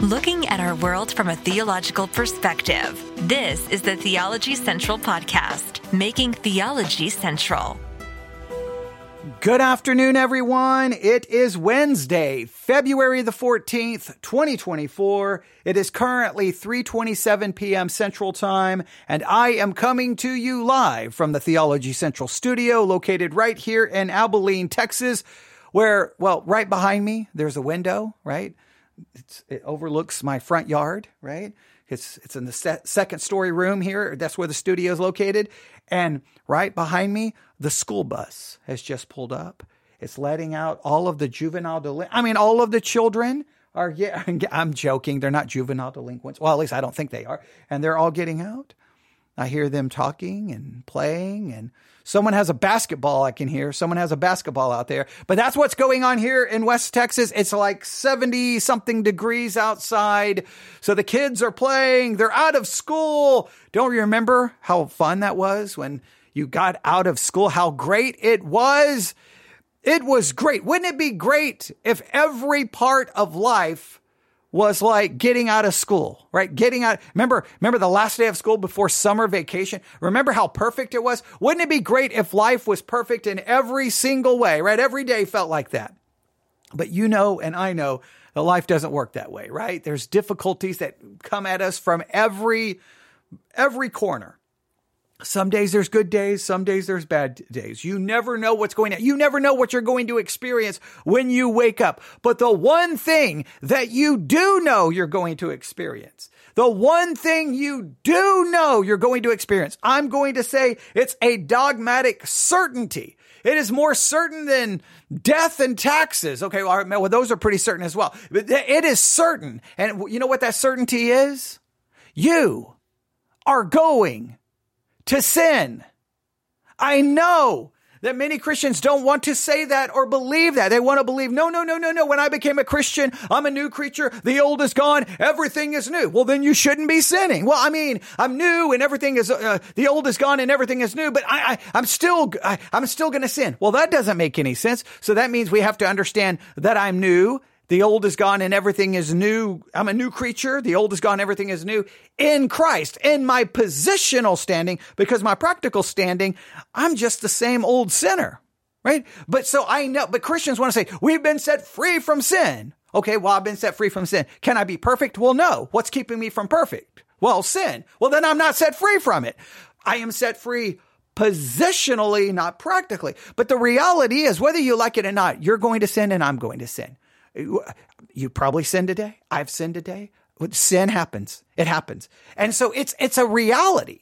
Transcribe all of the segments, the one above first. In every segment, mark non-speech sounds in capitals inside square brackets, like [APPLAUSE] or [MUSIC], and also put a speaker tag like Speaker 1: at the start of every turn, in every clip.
Speaker 1: looking at our world from a theological perspective. This is the Theology Central Podcast, making theology central.
Speaker 2: Good afternoon, everyone. It is Wednesday, February the 14th, 2024. It is currently 3:27 p.m. Central Time, and I am coming to you live from the Theology Central studio located right here in Abilene, Texas, where well, right behind me there's a window, right? It overlooks my front yard, right? It's it's in the se- second story room here. That's where the studio is located. And right behind me, the school bus has just pulled up. It's letting out all of the juvenile delin- I mean, all of the children are. Yeah, [LAUGHS] I'm joking. They're not juvenile delinquents. Well, at least I don't think they are. And they're all getting out. I hear them talking and playing and someone has a basketball I can hear. Someone has a basketball out there. But that's what's going on here in West Texas. It's like 70 something degrees outside. So the kids are playing. They're out of school. Don't you remember how fun that was when you got out of school? How great it was. It was great. Wouldn't it be great if every part of life was like getting out of school, right? Getting out. Remember, remember the last day of school before summer vacation? Remember how perfect it was? Wouldn't it be great if life was perfect in every single way, right? Every day felt like that. But you know, and I know that life doesn't work that way, right? There's difficulties that come at us from every, every corner. Some days there's good days, some days there's bad days. You never know what's going on. You never know what you're going to experience when you wake up. But the one thing that you do know you're going to experience, the one thing you do know you're going to experience, I'm going to say it's a dogmatic certainty. It is more certain than death and taxes. Okay, well, those are pretty certain as well. But it is certain. And you know what that certainty is? You are going to sin. I know that many Christians don't want to say that or believe that. They want to believe, no, no, no, no, no. When I became a Christian, I'm a new creature. The old is gone. Everything is new. Well, then you shouldn't be sinning. Well, I mean, I'm new and everything is, uh, the old is gone and everything is new, but I, I am still, I, I'm still going to sin. Well, that doesn't make any sense. So that means we have to understand that I'm new the old is gone and everything is new. I'm a new creature. The old is gone, everything is new in Christ, in my positional standing, because my practical standing, I'm just the same old sinner, right? But so I know, but Christians want to say, we've been set free from sin. Okay, well, I've been set free from sin. Can I be perfect? Well, no. What's keeping me from perfect? Well, sin. Well, then I'm not set free from it. I am set free positionally, not practically. But the reality is, whether you like it or not, you're going to sin and I'm going to sin. You probably sinned today. I've sinned today. Sin happens. It happens. And so it's, it's a reality.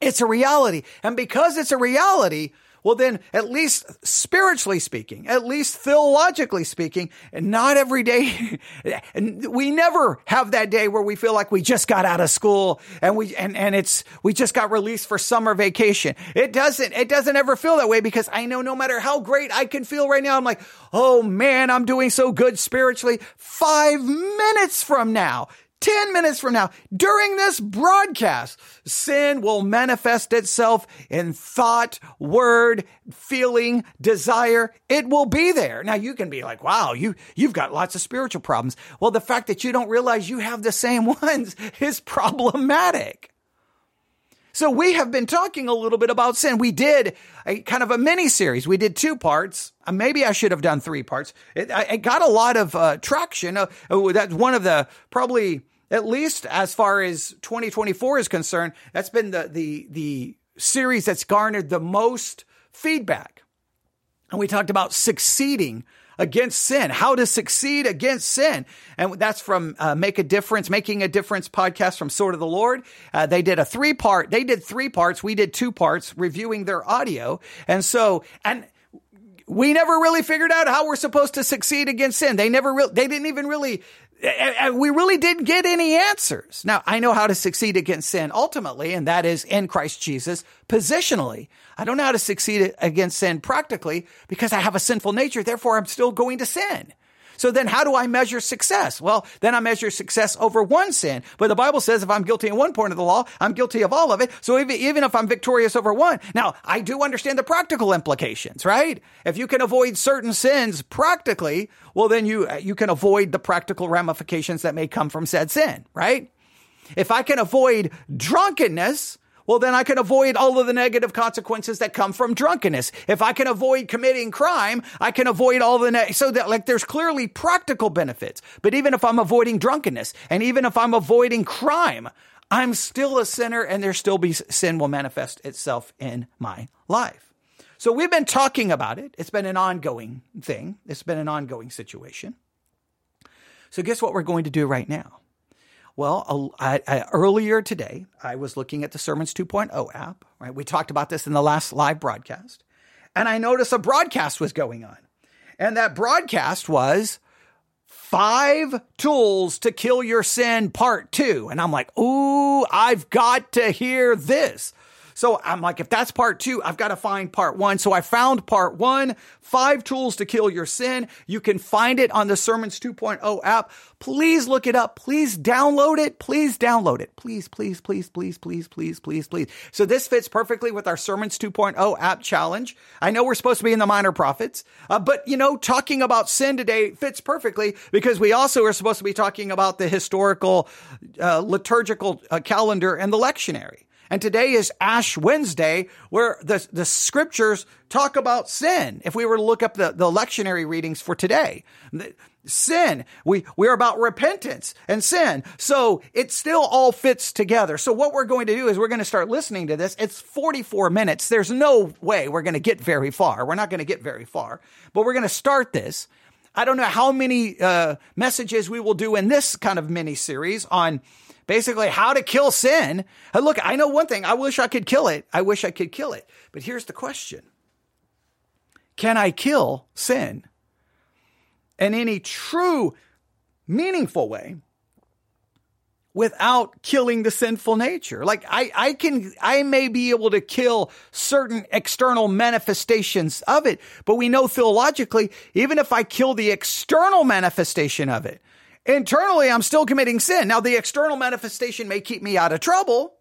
Speaker 2: It's a reality. And because it's a reality, well, then, at least spiritually speaking, at least theologically speaking, and not every day, [LAUGHS] and we never have that day where we feel like we just got out of school and we, and, and it's, we just got released for summer vacation. It doesn't, it doesn't ever feel that way because I know no matter how great I can feel right now, I'm like, oh man, I'm doing so good spiritually. Five minutes from now, 10 minutes from now, during this broadcast, sin will manifest itself in thought, word, feeling, desire. It will be there. Now you can be like, wow, you, you've got lots of spiritual problems. Well, the fact that you don't realize you have the same [LAUGHS] ones is problematic. So we have been talking a little bit about sin. We did a kind of a mini series. We did two parts. Uh, maybe I should have done three parts. It, it got a lot of uh, traction. Uh, that's one of the probably at least as far as 2024 is concerned, that's been the, the, the series that's garnered the most feedback. And we talked about succeeding against sin, how to succeed against sin. And that's from uh, Make a Difference, Making a Difference podcast from Sword of the Lord. Uh, they did a three part, they did three parts. We did two parts reviewing their audio. And so, and we never really figured out how we're supposed to succeed against sin. They never really, they didn't even really we really didn't get any answers. Now, I know how to succeed against sin ultimately, and that is in Christ Jesus positionally. I don't know how to succeed against sin practically because I have a sinful nature. Therefore, I'm still going to sin. So then how do I measure success? Well, then I measure success over one sin. But the Bible says if I'm guilty in one point of the law, I'm guilty of all of it. So even, even if I'm victorious over one, now I do understand the practical implications, right? If you can avoid certain sins practically, well, then you, uh, you can avoid the practical ramifications that may come from said sin, right? If I can avoid drunkenness, well, then I can avoid all of the negative consequences that come from drunkenness. If I can avoid committing crime, I can avoid all the, ne- so that like there's clearly practical benefits. But even if I'm avoiding drunkenness and even if I'm avoiding crime, I'm still a sinner and there still be sin will manifest itself in my life. So we've been talking about it. It's been an ongoing thing. It's been an ongoing situation. So guess what we're going to do right now? Well, I, I, earlier today, I was looking at the Sermons 2.0 app, right? We talked about this in the last live broadcast, and I noticed a broadcast was going on. And that broadcast was five tools to kill your sin part two. And I'm like, ooh, I've got to hear this. So I'm like, if that's part two, I've got to find part one. So I found part one, five tools to kill your sin. You can find it on the Sermons 2.0 app. Please look it up. Please download it. Please download it. Please, please, please, please, please, please, please, please. So this fits perfectly with our Sermons 2.0 app challenge. I know we're supposed to be in the minor prophets, uh, but you know, talking about sin today fits perfectly because we also are supposed to be talking about the historical, uh, liturgical uh, calendar and the lectionary. And today is Ash Wednesday, where the, the scriptures talk about sin. If we were to look up the, the lectionary readings for today, sin, we, we're about repentance and sin. So it still all fits together. So what we're going to do is we're going to start listening to this. It's 44 minutes. There's no way we're going to get very far. We're not going to get very far, but we're going to start this. I don't know how many uh, messages we will do in this kind of mini series on basically how to kill sin. And look, I know one thing. I wish I could kill it. I wish I could kill it. But here's the question. Can I kill sin? in any true, meaningful way without killing the sinful nature. Like I, I can, I may be able to kill certain external manifestations of it, but we know theologically, even if I kill the external manifestation of it, Internally, I'm still committing sin. Now, the external manifestation may keep me out of trouble.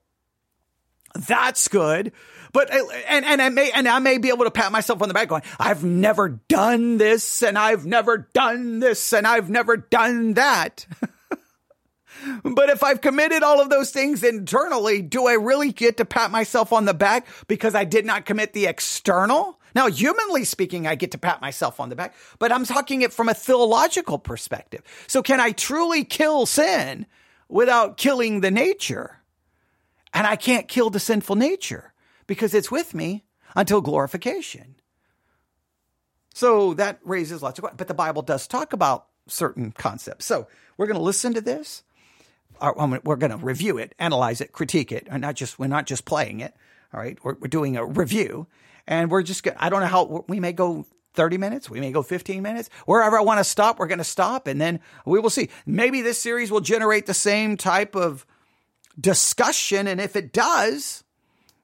Speaker 2: That's good. But, uh, and, and I may, and I may be able to pat myself on the back going, I've never done this and I've never done this and I've never done that. [LAUGHS] but if I've committed all of those things internally, do I really get to pat myself on the back because I did not commit the external? Now, humanly speaking, I get to pat myself on the back, but I'm talking it from a theological perspective. So can I truly kill sin without killing the nature? And I can't kill the sinful nature because it's with me until glorification. So that raises lots of questions, but the Bible does talk about certain concepts. So we're going to listen to this. Uh, we're going to review it, analyze it, critique it, and not just, we're not just playing it. All right. We're, we're doing a review and we're just, I don't know how, we may go 30 minutes. We may go 15 minutes. Wherever I want to stop, we're going to stop and then we will see. Maybe this series will generate the same type of discussion. And if it does,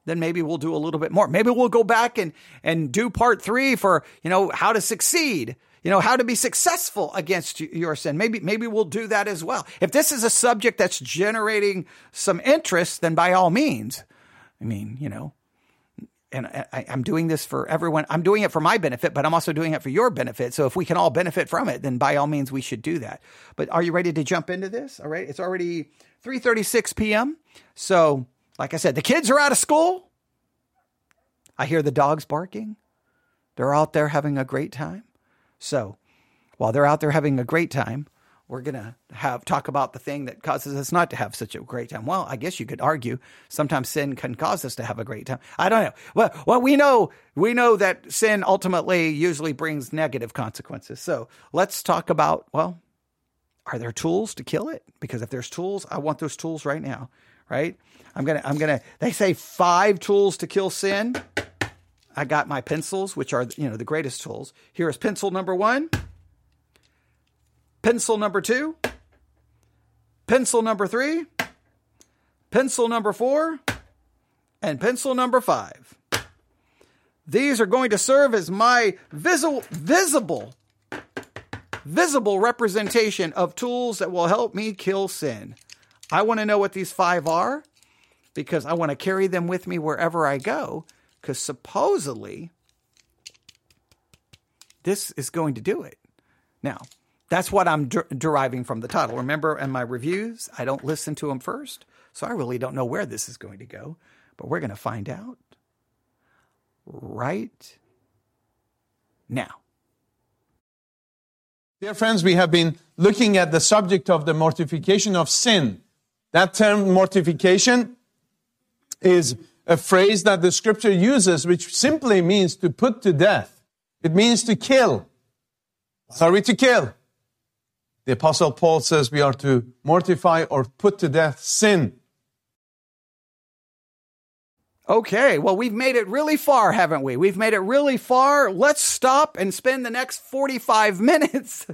Speaker 2: then maybe we'll do a little bit more. Maybe we'll go back and, and do part three for, you know, how to succeed, you know, how to be successful against your sin. Maybe, maybe we'll do that as well. If this is a subject that's generating some interest, then by all means, I mean, you know, and I, am doing this for everyone. I'm doing it for my benefit, but I'm also doing it for your benefit. So if we can all benefit from it, then by all means we should do that. But are you ready to jump into this? All right. It's already 3:36 p.m. So, like I said, the kids are out of school. I hear the dogs barking. They're out there having a great time. So, while they're out there having a great time, we're going to have talk about the thing that causes us not to have such a great time. Well, I guess you could argue sometimes sin can cause us to have a great time. I don't know. Well, well, we know we know that sin ultimately usually brings negative consequences. So let's talk about well, are there tools to kill it? Because if there's tools, I want those tools right now. Right? I'm gonna I'm gonna. They say five tools to kill sin. I got my pencils, which are you know the greatest tools. Here is pencil number one pencil number two, pencil number three, pencil number four, and pencil number five. These are going to serve as my visual, visible visible representation of tools that will help me kill sin. I want to know what these five are because I want to carry them with me wherever I go because supposedly this is going to do it. Now, that's what I'm der- deriving from the title. Remember, in my reviews, I don't listen to them first, so I really don't know where this is going to go, but we're going to find out right now.
Speaker 3: Dear friends, we have been looking at the subject of the mortification of sin. That term mortification is a phrase that the scripture uses, which simply means to put to death. It means to kill. Sorry to kill. The apostle Paul says we are to mortify or put to death sin.
Speaker 2: Okay, well, we've made it really far, haven't we? We've made it really far. Let's stop and spend the next 45 [LAUGHS] minutes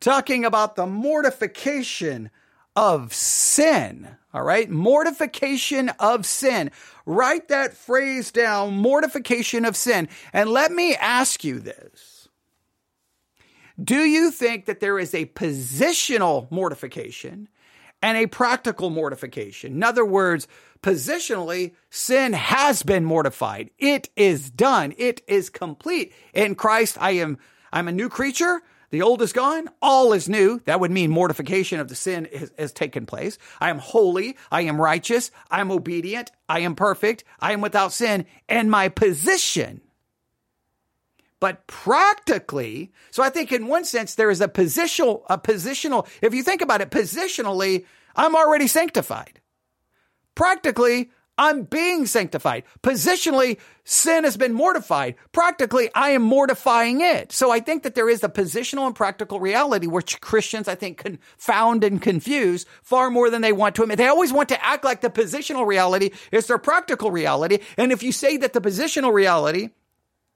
Speaker 2: talking about the mortification of sin. All right, mortification of sin. Write that phrase down mortification of sin. And let me ask you this Do you think that there is a positional mortification and a practical mortification? In other words, positionally, sin has been mortified. It is done. It is complete. In Christ, I am, I'm a new creature. The old is gone. All is new. That would mean mortification of the sin has, has taken place. I am holy. I am righteous. I am obedient. I am perfect. I am without sin. And my position but practically, so I think in one sense there is a positional, a positional, if you think about it positionally, I'm already sanctified. Practically, I'm being sanctified. Positionally, sin has been mortified. Practically, I am mortifying it. So I think that there is a positional and practical reality which Christians, I think, confound and confuse far more than they want to admit. They always want to act like the positional reality is their practical reality. And if you say that the positional reality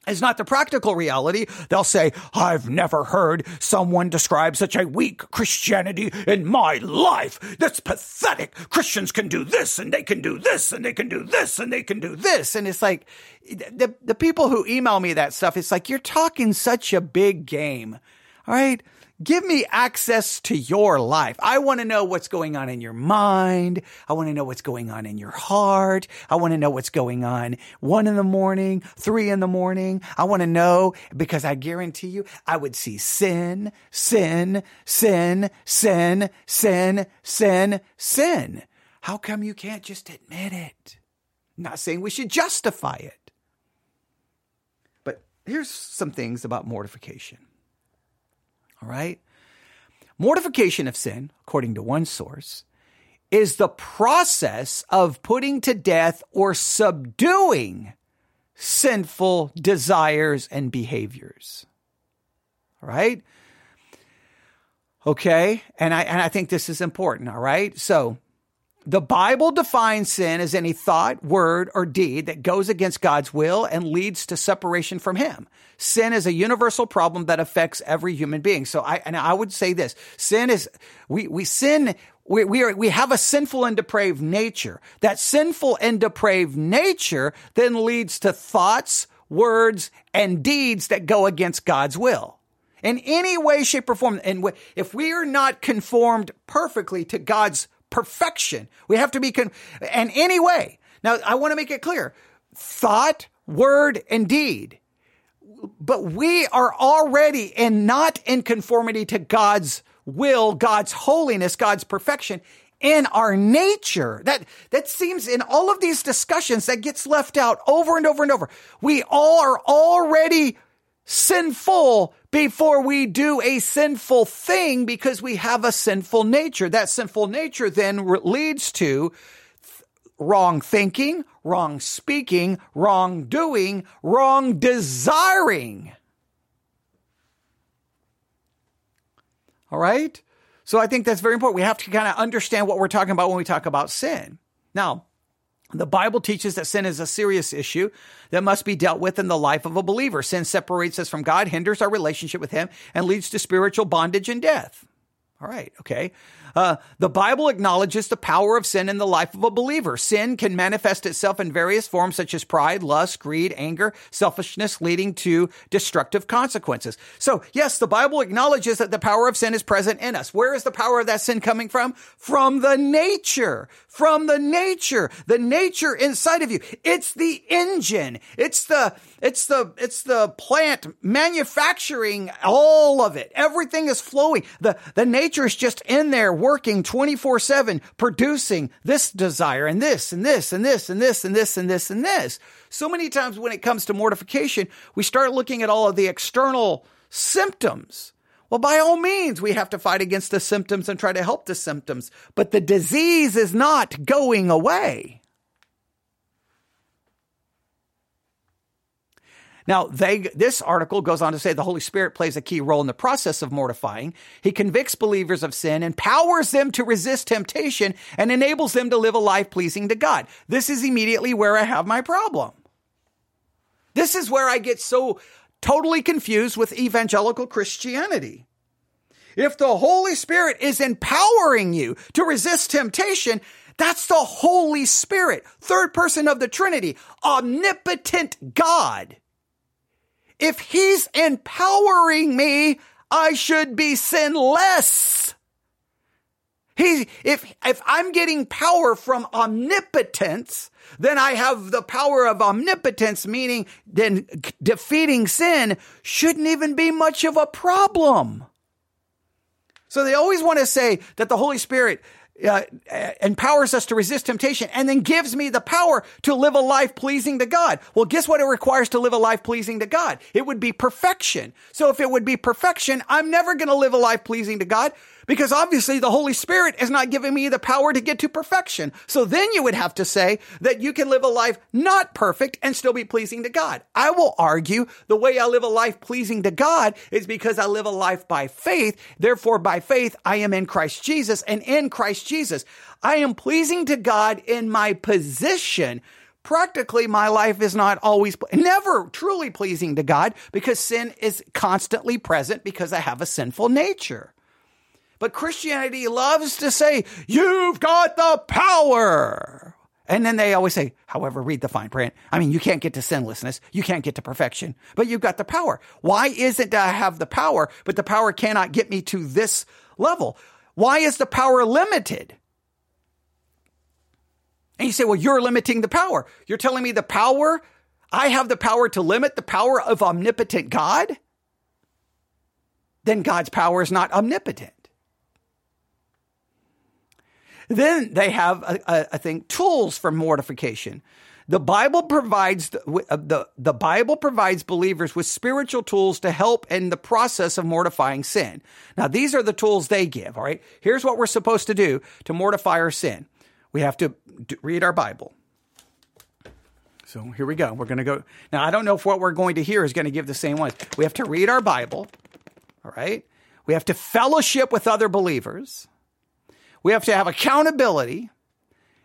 Speaker 2: is not the practical reality. They'll say, I've never heard someone describe such a weak Christianity in my life. That's pathetic. Christians can do this and they can do this and they can do this and they can do this. And it's like, the, the people who email me that stuff, it's like, you're talking such a big game. All right. Give me access to your life. I want to know what's going on in your mind. I want to know what's going on in your heart. I want to know what's going on one in the morning, three in the morning. I want to know because I guarantee you I would see sin, sin, sin, sin, sin, sin, sin. How come you can't just admit it? I'm not saying we should justify it. But here's some things about mortification. All right. Mortification of sin, according to one source, is the process of putting to death or subduing sinful desires and behaviors. All right. Okay. And I, and I think this is important. All right. So the Bible defines sin as any thought, word, or deed that goes against God's will and leads to separation from Him. Sin is a universal problem that affects every human being. So I, and I would say this, sin is, we, we sin, we, we are, we have a sinful and depraved nature. That sinful and depraved nature then leads to thoughts, words, and deeds that go against God's will in any way, shape, or form. And if we are not conformed perfectly to God's perfection. We have to be, con- and anyway, now I want to make it clear thought, word, and deed. But we are already and not in conformity to God's will, God's holiness, God's perfection in our nature. That, that seems in all of these discussions that gets left out over and over and over. We all are already sinful before we do a sinful thing because we have a sinful nature. That sinful nature then leads to wrong thinking, wrong speaking, wrong doing, wrong desiring. All right? So I think that's very important. We have to kind of understand what we're talking about when we talk about sin. Now, the Bible teaches that sin is a serious issue that must be dealt with in the life of a believer. Sin separates us from God, hinders our relationship with Him, and leads to spiritual bondage and death. All right, okay. Uh, the Bible acknowledges the power of sin in the life of a believer. Sin can manifest itself in various forms such as pride, lust, greed, anger, selfishness, leading to destructive consequences. So, yes, the Bible acknowledges that the power of sin is present in us. Where is the power of that sin coming from? From the nature. From the nature. The nature inside of you. It's the engine. It's the, it's the, it's the plant manufacturing all of it. Everything is flowing. The, the nature is just in there working 24 7, producing this desire and this and this and this and this and this and this and this. So many times when it comes to mortification, we start looking at all of the external symptoms. Well, by all means, we have to fight against the symptoms and try to help the symptoms, but the disease is not going away. Now, they, this article goes on to say the Holy Spirit plays a key role in the process of mortifying. He convicts believers of sin, empowers them to resist temptation, and enables them to live a life pleasing to God. This is immediately where I have my problem. This is where I get so totally confused with evangelical Christianity. If the Holy Spirit is empowering you to resist temptation, that's the Holy Spirit, third person of the Trinity, omnipotent God. If he's empowering me, I should be sinless. He, if, if I'm getting power from omnipotence, then I have the power of omnipotence, meaning then defeating sin shouldn't even be much of a problem. So they always want to say that the Holy Spirit uh, empowers us to resist temptation and then gives me the power to live a life pleasing to God. Well, guess what it requires to live a life pleasing to God? It would be perfection. So if it would be perfection, I'm never going to live a life pleasing to God because obviously the Holy Spirit is not giving me the power to get to perfection. So then you would have to say that you can live a life not perfect and still be pleasing to God. I will argue the way I live a life pleasing to God is because I live a life by faith. Therefore, by faith, I am in Christ Jesus and in Christ Jesus. I am pleasing to God in my position practically my life is not always never truly pleasing to God because sin is constantly present because I have a sinful nature. But Christianity loves to say, you've got the power. And then they always say, however, read the fine print. I mean, you can't get to sinlessness. You can't get to perfection, but you've got the power. Why is it that I have the power, but the power cannot get me to this level? Why is the power limited? And you say, well, you're limiting the power. You're telling me the power, I have the power to limit the power of omnipotent God? Then God's power is not omnipotent. Then they have, uh, uh, I think, tools for mortification. The Bible provides the, uh, the, the Bible provides believers with spiritual tools to help in the process of mortifying sin. Now, these are the tools they give. All right. Here's what we're supposed to do to mortify our sin. We have to read our Bible. So here we go. We're going to go. Now, I don't know if what we're going to hear is going to give the same ones. We have to read our Bible. All right. We have to fellowship with other believers. We have to have accountability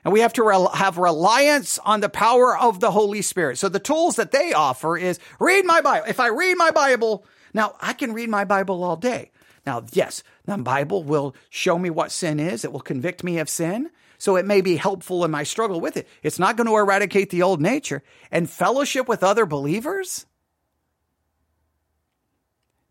Speaker 2: and we have to have reliance on the power of the Holy Spirit. So the tools that they offer is read my Bible. If I read my Bible, now I can read my Bible all day. Now, yes, the Bible will show me what sin is. It will convict me of sin. So it may be helpful in my struggle with it. It's not going to eradicate the old nature and fellowship with other believers.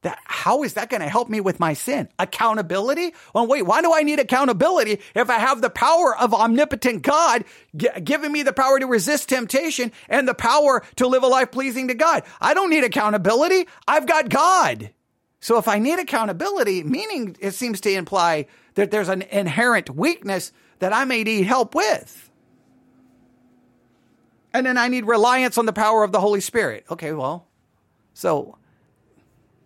Speaker 2: That, how is that going to help me with my sin? Accountability? Well, wait, why do I need accountability if I have the power of omnipotent God g- giving me the power to resist temptation and the power to live a life pleasing to God? I don't need accountability. I've got God. So if I need accountability, meaning it seems to imply that there's an inherent weakness that I may need help with. And then I need reliance on the power of the Holy Spirit. Okay, well, so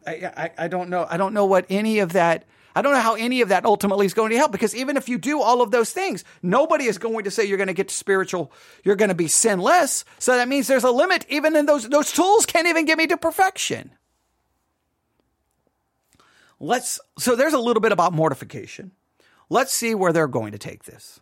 Speaker 2: I, I, I don't know. I don't know what any of that. I don't know how any of that ultimately is going to help because even if you do all of those things, nobody is going to say you're going to get spiritual, you're going to be sinless. So that means there's a limit. Even in those, those tools can't even get me to perfection. Let's, so there's a little bit about mortification. Let's see where they're going to take this.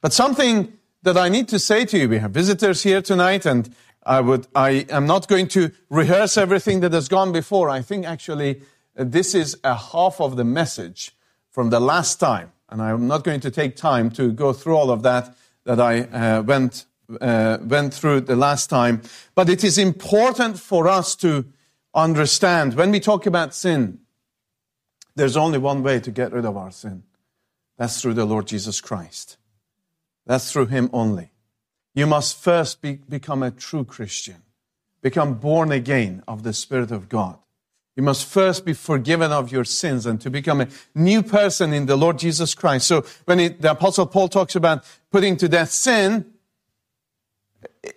Speaker 3: But something that I need to say to you, we have visitors here tonight and I would, I am not going to rehearse everything that has gone before. I think actually this is a half of the message from the last time. And I'm not going to take time to go through all of that that I uh, went, uh, went through the last time. But it is important for us to understand when we talk about sin, there's only one way to get rid of our sin. That's through the Lord Jesus Christ. That's through Him only. You must first be, become a true Christian, become born again of the Spirit of God. You must first be forgiven of your sins and to become a new person in the Lord Jesus Christ. So when it, the Apostle Paul talks about putting to death sin,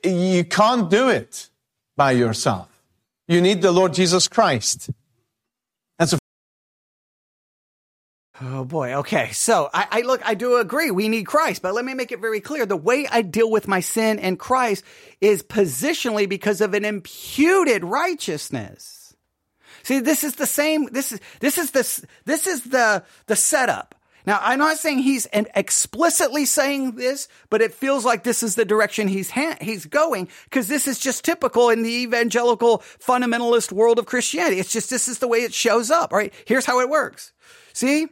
Speaker 3: you can't do it by yourself. You need the Lord Jesus Christ.
Speaker 2: Oh boy. Okay. So I, I, look, I do agree. We need Christ, but let me make it very clear. The way I deal with my sin and Christ is positionally because of an imputed righteousness. See, this is the same. This is, this is this, this is the, the setup. Now, I'm not saying he's explicitly saying this, but it feels like this is the direction he's ha- he's going because this is just typical in the evangelical fundamentalist world of Christianity. It's just this is the way it shows up. Right? Here's how it works. See,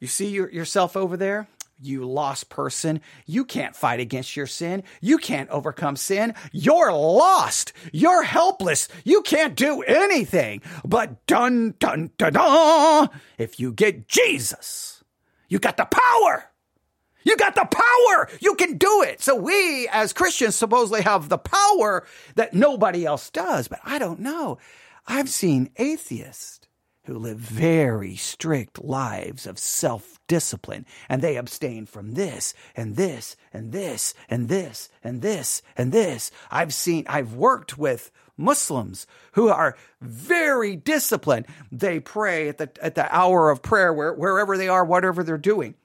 Speaker 2: you see your, yourself over there? You lost person. You can't fight against your sin. You can't overcome sin. You're lost. You're helpless. You can't do anything. But dun, dun, dun, dun. If you get Jesus, you got the power. You got the power. You can do it. So we as Christians supposedly have the power that nobody else does. But I don't know. I've seen atheists who live very strict lives of self discipline, and they abstain from this and this and this and this and this and this. I've seen, I've worked with Muslims who are very disciplined. They pray at the, at the hour of prayer where, wherever they are, whatever they're doing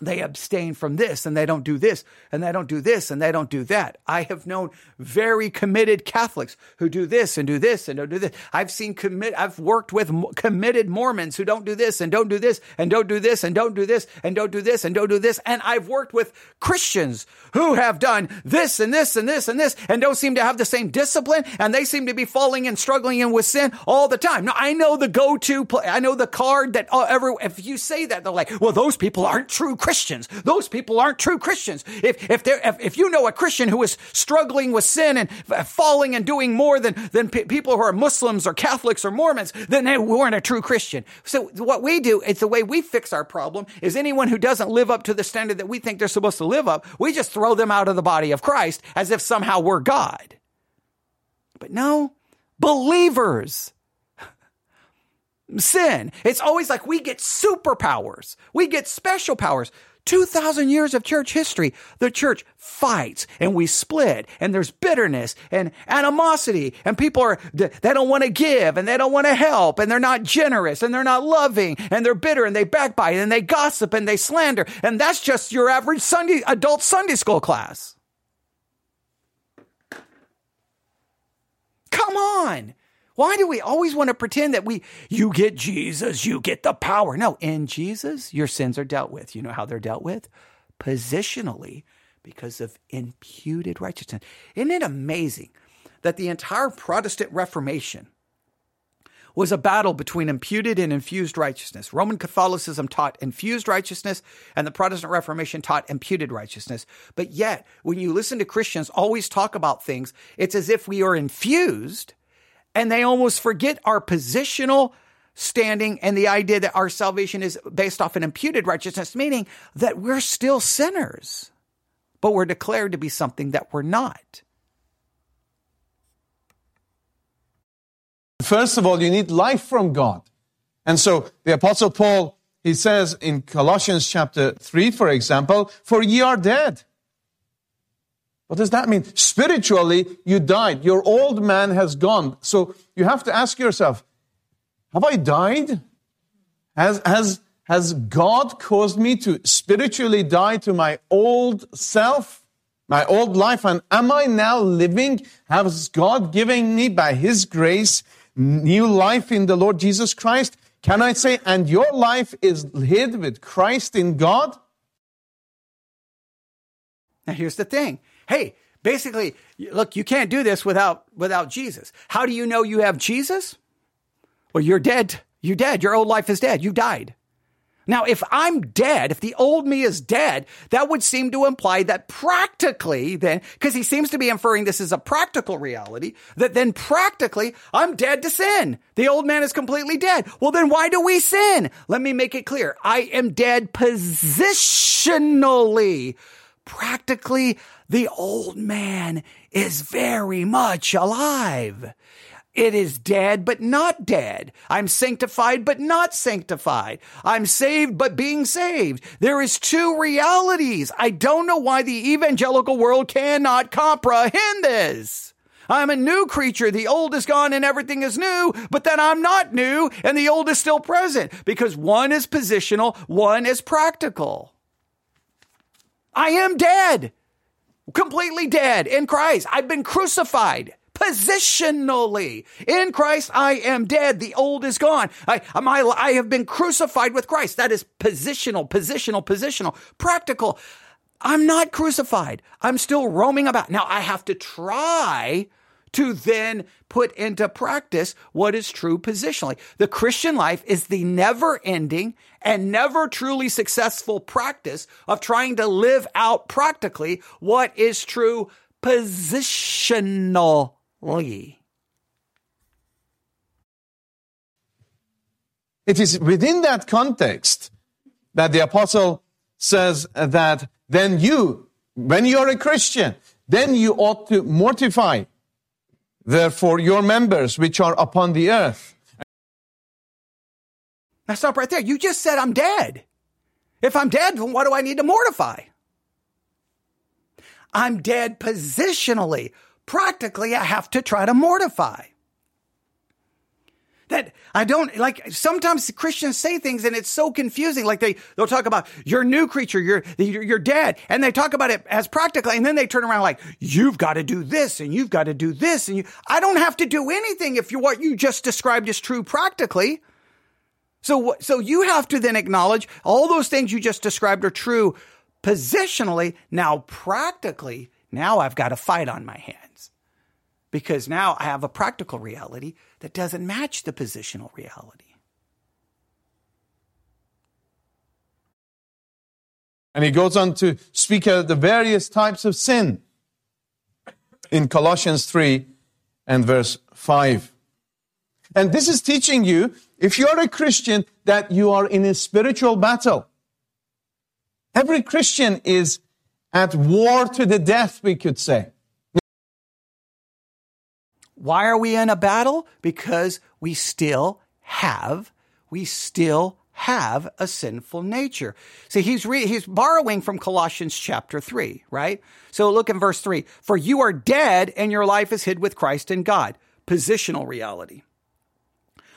Speaker 2: they abstain from this and they don't do this and they don't do this and they don't do that. I have known very committed Catholics who do this and do this and don't do this. I've seen commit, I've worked with committed Mormons who don't do this and don't do this and don't do this and don't do this and don't do this and don't do this. And I've worked with Christians who have done this and this and this and this and don't seem to have the same discipline and they seem to be falling and struggling in with sin all the time. Now I know the go-to, play. I know the card that uh, every, if you say that, they're like, well, those people aren't true Christians. Those people aren't true Christians. If, if if, if you know a Christian who is struggling with sin and falling and doing more than, than p- people who are Muslims or Catholics or Mormons, then they weren't a true Christian. So what we do, it's the way we fix our problem is anyone who doesn't live up to the standard that we think they're supposed to live up, we just throw them out of the body of Christ as if somehow we're God. But no, believers sin. It's always like we get superpowers. We get special powers. 2,000 years of church history, the church fights and we split and there's bitterness and animosity and people are, they don't want to give and they don't want to help and they're not generous and they're not loving and they're bitter and they backbite and they gossip and they slander. And that's just your average Sunday, adult Sunday school class. Come on. Why do we always want to pretend that we, you get Jesus, you get the power? No, in Jesus, your sins are dealt with. You know how they're dealt with? Positionally, because of imputed righteousness. Isn't it amazing that the entire Protestant Reformation was a battle between imputed and infused righteousness. Roman Catholicism taught infused righteousness, and the Protestant Reformation taught imputed righteousness. But yet, when you listen to Christians always talk about things, it's as if we are infused and they almost forget our positional standing and the idea that our salvation is based off an imputed righteousness, meaning that we're still sinners, but we're declared to be something that we're not.
Speaker 3: First of all, you need life from God. And so the apostle Paul, he says in Colossians chapter 3, for example, for ye are dead what does that mean? Spiritually, you died. Your old man has gone. So you have to ask yourself, have I died? Has, has, has God caused me to spiritually die to my old self, my old life? And am I now living? Has God given me by His grace new life in the Lord Jesus Christ? Can I say, and your life is hid with Christ in God?
Speaker 2: Now here's the thing hey, basically, look, you can't do this without, without Jesus. How do you know you have Jesus? Well, you're dead. You're dead. Your old life is dead. You died. Now, if I'm dead, if the old me is dead, that would seem to imply that practically then, because he seems to be inferring this is a practical reality, that then practically I'm dead to sin. The old man is completely dead. Well, then why do we sin? Let me make it clear. I am dead positionally. Practically, the old man is very much alive. It is dead, but not dead. I'm sanctified, but not sanctified. I'm saved, but being saved. There is two realities. I don't know why the evangelical world cannot comprehend this. I'm a new creature. The old is gone and everything is new, but then I'm not new and the old is still present because one is positional, one is practical. I am dead, completely dead in Christ. I've been crucified positionally. In Christ, I am dead. The old is gone. I, my, I have been crucified with Christ. That is positional, positional, positional, practical. I'm not crucified. I'm still roaming about. Now I have to try to then put into practice what is true positionally. The Christian life is the never ending and never truly successful practice of trying to live out practically what is true positionally. it
Speaker 3: is within that context that the apostle says that then you, when you're a Christian, then you ought to mortify, therefore, your members which are upon the earth.
Speaker 2: Now stop right there. You just said I'm dead. If I'm dead, then what do I need to mortify? I'm dead positionally practically I have to try to mortify. That I don't like sometimes Christians say things and it's so confusing. Like they, they'll talk about your new creature, you're, you're dead. And they talk about it as practical. And then they turn around like, you've got to do this and you've got to do this. And you, I don't have to do anything if you, what you just described is true practically. So, so you have to then acknowledge all those things you just described are true positionally. Now, practically, now I've got a fight on my hands because now I have a practical reality that doesn't match the positional reality.
Speaker 3: And he goes on to speak of the various types of sin in Colossians 3 and verse 5. And this is teaching you, if you're a Christian, that you are in a spiritual battle. Every Christian is at war to the death, we could say.
Speaker 2: Why are we in a battle? Because we still have, we still have a sinful nature. See, he's re- he's borrowing from Colossians chapter 3, right? So look in verse 3. For you are dead and your life is hid with Christ in God. Positional reality.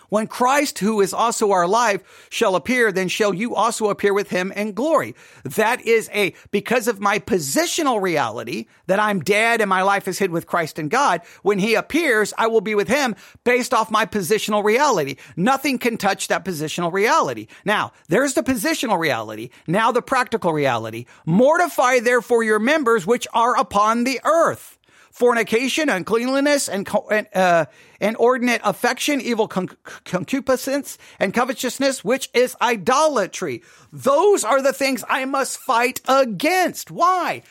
Speaker 2: When Christ, who is also our life, shall appear, then shall you also appear with him in glory. That is a, because of my positional reality, that I'm dead and my life is hid with Christ in God, when he appears, I will be with him based off my positional reality. Nothing can touch that positional reality. Now, there's the positional reality. Now the practical reality. Mortify therefore your members which are upon the earth fornication, uncleanliness, and uh, inordinate affection, evil concupiscence, and covetousness, which is idolatry. Those are the things I must fight against. Why?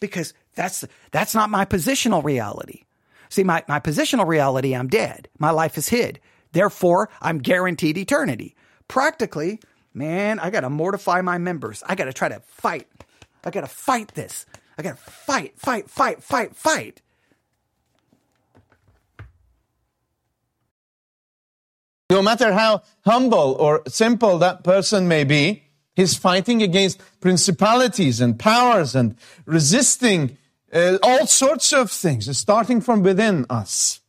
Speaker 2: Because that's that's not my positional reality. See, my, my positional reality, I'm dead. My life is hid. Therefore, I'm guaranteed eternity. Practically, man, I got to mortify my members. I got to try to fight. I got to fight this. I got to fight, fight, fight, fight, fight.
Speaker 3: No matter how humble or simple that person may be, he's fighting against principalities and powers and resisting uh, all sorts of things, starting from within us.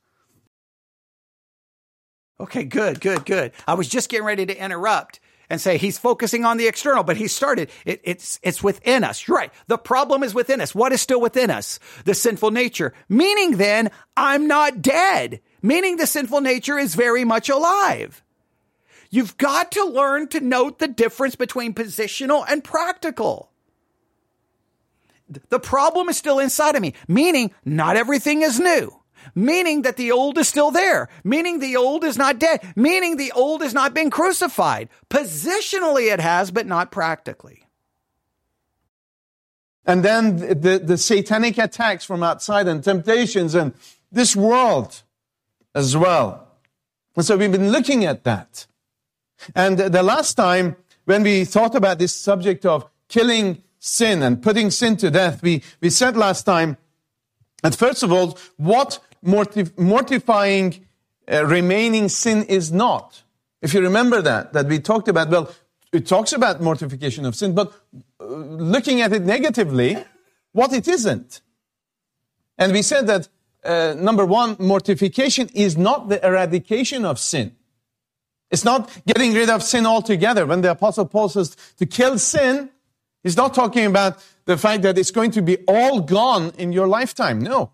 Speaker 2: Okay, good, good, good. I was just getting ready to interrupt and say he's focusing on the external, but he started. It, it's it's within us. You're right. The problem is within us. What is still within us? The sinful nature. Meaning, then I'm not dead. Meaning, the sinful nature is very much alive. You've got to learn to note the difference between positional and practical. The problem is still inside of me, meaning not everything is new. Meaning that the old is still there, meaning the old is not dead, meaning the old has not been crucified. Positionally it has, but not practically.
Speaker 3: And then the, the satanic attacks from outside and temptations and this world as well. And so we've been looking at that. And the last time when we thought about this subject of killing sin and putting sin to death, we, we said last time that first of all, what mortifying uh, remaining sin is not. If you remember that, that we talked about, well, it talks about mortification of sin, but uh, looking at it negatively, what it isn't. And we said that, uh, number one, mortification is not the eradication of sin. It's not getting rid of sin altogether. When the apostle Paul says to kill sin, he's not talking about the fact that it's going to be all gone in your lifetime. No.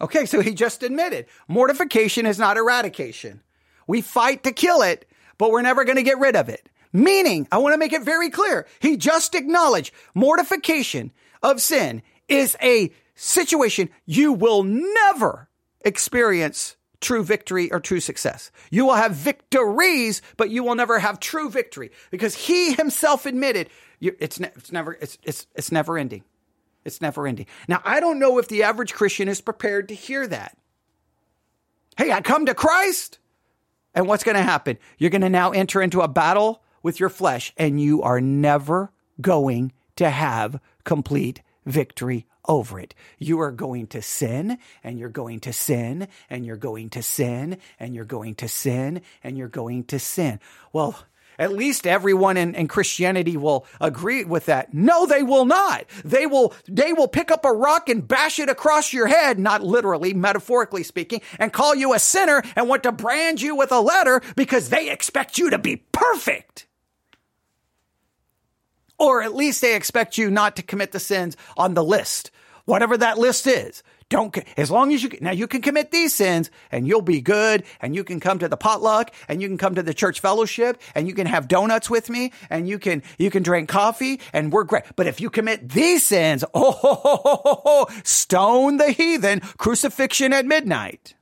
Speaker 2: Okay, so he just admitted mortification is not eradication. We fight to kill it, but we're never going to get rid of it. Meaning, I want to make it very clear. He just acknowledged mortification of sin is a situation you will never experience true victory or true success. You will have victories, but you will never have true victory because he himself admitted it's, ne- it's never, it's, it's, it's never ending. It's never ending. Now, I don't know if the average Christian is prepared to hear that. Hey, I come to Christ. And what's going to happen? You're going to now enter into a battle with your flesh, and you are never going to have complete victory over it. You are going to sin and you're going to sin and you're going to sin and you're going to sin and you're going to sin. Well, at least everyone in, in, Christianity will agree with that. No, they will not. They will, they will pick up a rock and bash it across your head, not literally, metaphorically speaking, and call you a sinner and want to brand you with a letter because they expect you to be perfect. Or at least they expect you not to commit the sins on the list, whatever that list is. Don't, as long as you, now you can commit these sins and you'll be good and you can come to the potluck and you can come to the church fellowship and you can have donuts with me and you can, you can drink coffee and we're great. But if you commit these sins, [LAUGHS] oh, ho, ho, ho, stone the heathen, crucifixion at midnight.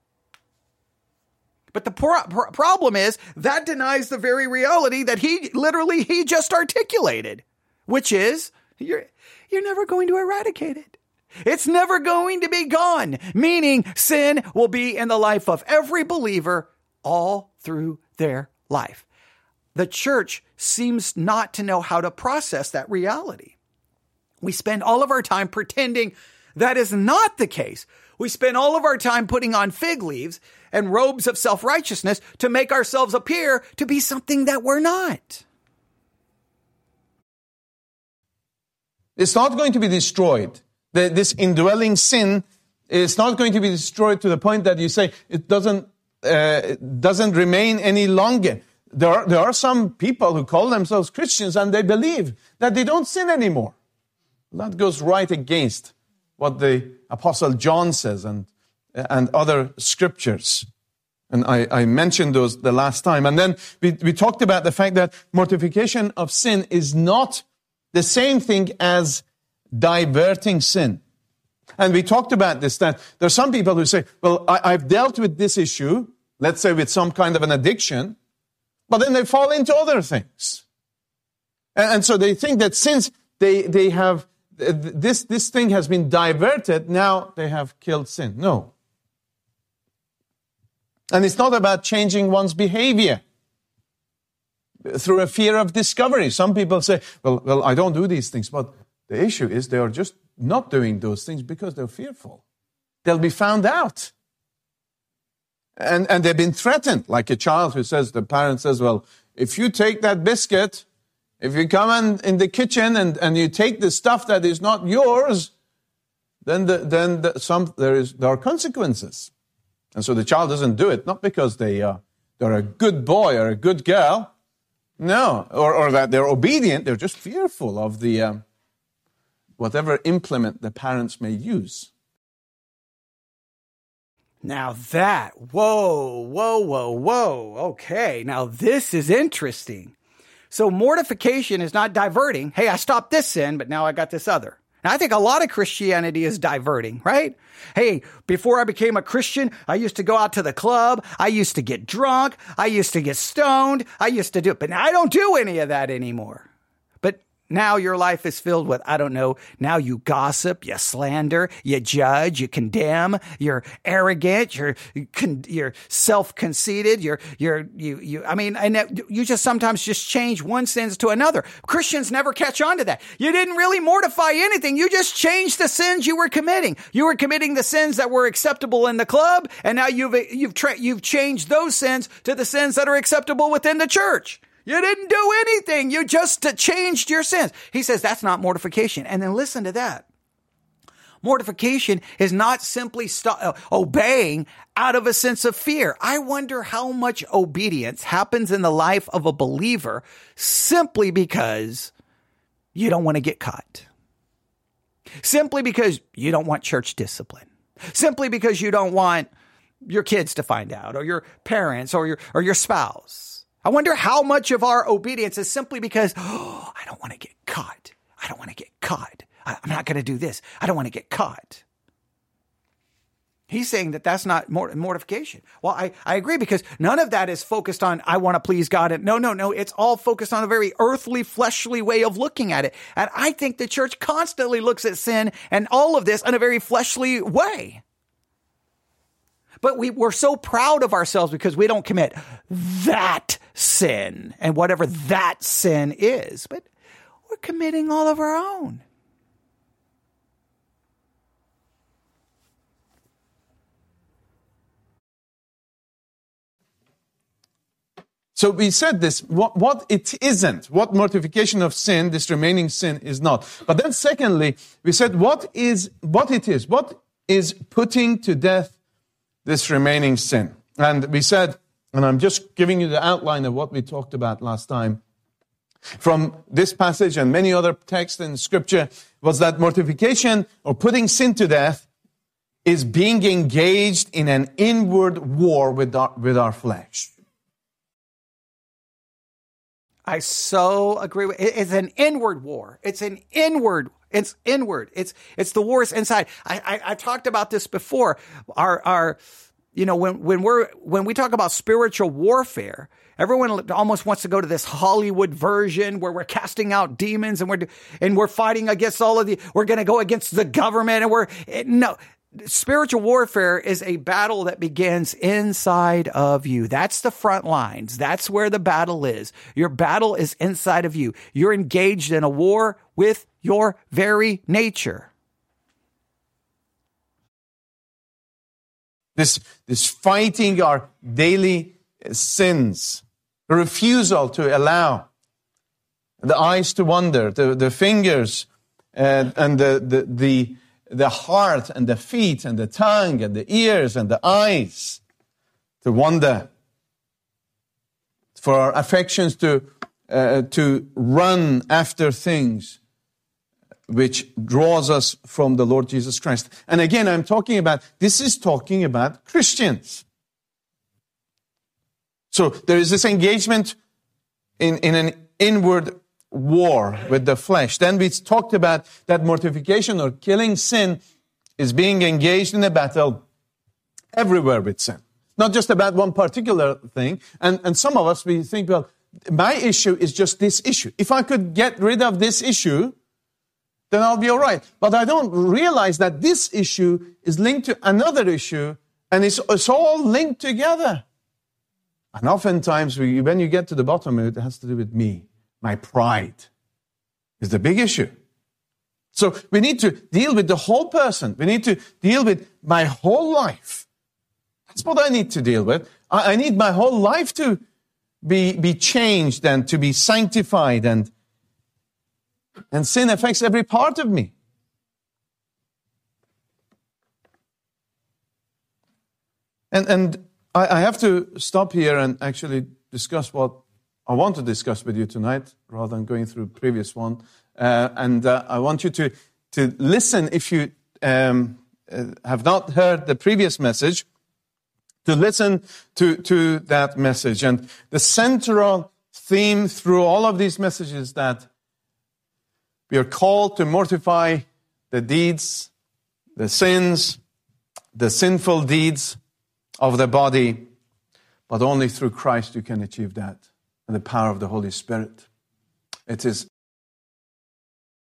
Speaker 2: But the pro- problem is that denies the very reality that he literally, he just articulated, which is you're, you're never going to eradicate it. It's never going to be gone, meaning sin will be in the life of every believer all through their life. The church seems not to know how to process that reality. We spend all of our time pretending that is not the case. We spend all of our time putting on fig leaves and robes of self righteousness to make ourselves appear to be something that we're not.
Speaker 3: It's not going to be destroyed the, this indwelling sin is not going to be destroyed to the point that you say it doesn't, uh, doesn't remain any longer. There are, there are some people who call themselves Christians and they believe that they don't sin anymore. That goes right against what the Apostle John says and, and other scriptures. And I, I, mentioned those the last time. And then we, we talked about the fact that mortification of sin is not the same thing as diverting sin. And we talked about this, that there are some people who say, well, I, have dealt with this issue, let's say with some kind of an addiction, but then they fall into other things. And, and so they think that since they, they have, this, this thing has been diverted, now they have killed sin. No. And it's not about changing one's behavior through a fear of discovery. Some people say, well, well, I don't do these things, but the issue is they are just not doing those things because they're fearful. They'll be found out. And, and they've been threatened, like a child who says, the parent says, well, if you take that biscuit, if you come in, in the kitchen and, and you take the stuff that is not yours, then, the, then the, some, there, is, there are consequences. And so the child doesn't do it, not because they, uh, they're a good boy or a good girl, no, or, or that they're obedient, they're just fearful of the, um, whatever implement the parents may use.
Speaker 2: Now that, whoa, whoa, whoa, whoa. Okay, now this is interesting. So mortification is not diverting. Hey, I stopped this sin, but now I got this other. And I think a lot of Christianity is diverting, right? Hey, before I became a Christian, I used to go out to the club. I used to get drunk. I used to get stoned. I used to do it, but now I don't do any of that anymore. Now your life is filled with, I don't know, now you gossip, you slander, you judge, you condemn, you're arrogant, you're, you're self-conceited, you're, you're, you, you, I mean, and you just sometimes just change one sins to another. Christians never catch on to that. You didn't really mortify anything. You just changed the sins you were committing. You were committing the sins that were acceptable in the club, and now you've, you've, tra- you've changed those sins to the sins that are acceptable within the church. You didn't do anything. You just changed your sins. He says that's not mortification. And then listen to that. Mortification is not simply st- uh, obeying out of a sense of fear. I wonder how much obedience happens in the life of a believer simply because you don't want to get caught. Simply because you don't want church discipline. Simply because you don't want your kids to find out or your parents or your or your spouse. I wonder how much of our obedience is simply because, oh, I don't want to get caught. I don't want to get caught. I, am not going to do this. I don't want to get caught. He's saying that that's not mortification. Well, I, I agree because none of that is focused on, I want to please God. And no, no, no. It's all focused on a very earthly, fleshly way of looking at it. And I think the church constantly looks at sin and all of this in a very fleshly way. But we, we're so proud of ourselves because we don't commit that sin and whatever that sin is. But we're committing all of our own.
Speaker 3: So we said this, what, what it isn't, what mortification of sin, this remaining sin is not. But then secondly, we said what is, what it is, what is putting to death this remaining sin. And we said, and I'm just giving you the outline of what we talked about last time from this passage and many other texts in scripture was that mortification or putting sin to death is being engaged in an inward war with our, with our flesh.
Speaker 2: I so agree with It's an inward war. It's an inward. It's inward. It's it's the wars inside. I, I I talked about this before. Our our you know when when we're when we talk about spiritual warfare, everyone almost wants to go to this Hollywood version where we're casting out demons and we're and we're fighting against all of the. We're going to go against the government and we're eh, no spiritual warfare is a battle that begins inside of you. That's the front lines. That's where the battle is. Your battle is inside of you. You're engaged in a war with your very nature.
Speaker 3: This, this fighting our daily sins, the refusal to allow the eyes to wander, the, the fingers, and, and the, the, the the heart and the feet and the tongue and the ears and the eyes to wander, for our affections to, uh, to run after things which draws us from the Lord Jesus Christ. And again, I'm talking about, this is talking about Christians. So there is this engagement in, in an inward war with the flesh. Then we talked about that mortification or killing sin is being engaged in a battle everywhere with sin. Not just about one particular thing. And, and some of us, we think, well, my issue is just this issue. If I could get rid of this issue, then I'll be all right. But I don't realize that this issue is linked to another issue and it's, it's all linked together. And oftentimes, we, when you get to the bottom it has to do with me my pride is the big issue. So we need to deal with the whole person. We need to deal with my whole life. That's what I need to deal with. I, I need my whole life to be, be changed and to be sanctified and, and sin affects every part of me. And, and I, I have to stop here and actually discuss what I want to discuss with you tonight, rather than going through previous one. Uh, and uh, I want you to, to listen if you um, uh, have not heard the previous message, to listen to, to that message. And the central theme through all of these messages is that we are called to mortify the deeds, the sins, the sinful deeds of the body, but only through Christ you can achieve that and the power of the Holy Spirit. It is.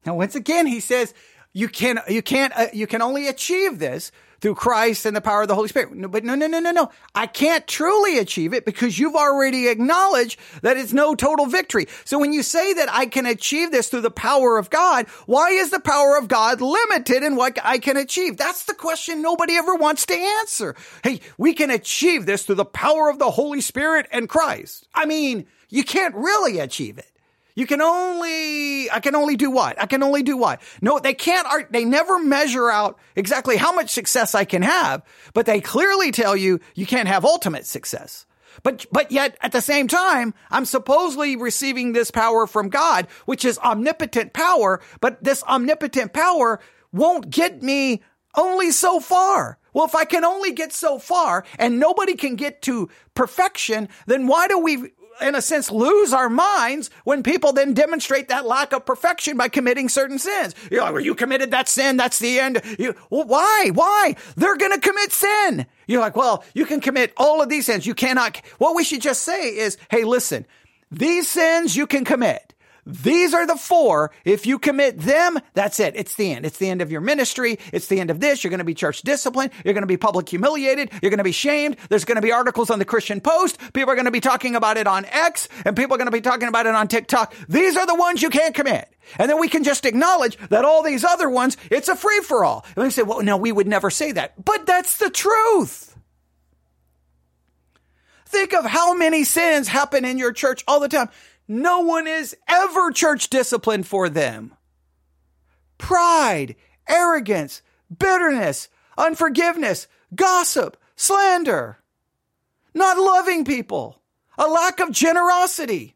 Speaker 2: Now, once again, he says you can you can't uh, you can only achieve this through Christ and the power of the Holy Spirit. No, but no, no, no, no, no. I can't truly achieve it because you've already acknowledged that it's no total victory. So when you say that I can achieve this through the power of God, why is the power of God limited in what I can achieve? That's the question nobody ever wants to answer. Hey, we can achieve this through the power of the Holy Spirit and Christ. I mean, you can't really achieve it. You can only, I can only do what? I can only do what? No, they can't, they never measure out exactly how much success I can have, but they clearly tell you you can't have ultimate success. But, but yet at the same time, I'm supposedly receiving this power from God, which is omnipotent power, but this omnipotent power won't get me only so far. Well, if I can only get so far and nobody can get to perfection, then why do we in a sense, lose our minds when people then demonstrate that lack of perfection by committing certain sins. You're like, well, you committed that sin. That's the end. You, well, why? Why? They're going to commit sin. You're like, well, you can commit all of these sins. You cannot. What we should just say is, hey, listen, these sins you can commit. These are the four. If you commit them, that's it. It's the end. It's the end of your ministry. It's the end of this. You're going to be church disciplined. You're going to be public humiliated. You're going to be shamed. There's going to be articles on the Christian Post. People are going to be talking about it on X and people are going to be talking about it on TikTok. These are the ones you can't commit. And then we can just acknowledge that all these other ones, it's a free for all. And we say, well, no, we would never say that. But that's the truth. Think of how many sins happen in your church all the time. No one is ever church disciplined for them. Pride, arrogance, bitterness, unforgiveness, gossip, slander, not loving people, a lack of generosity.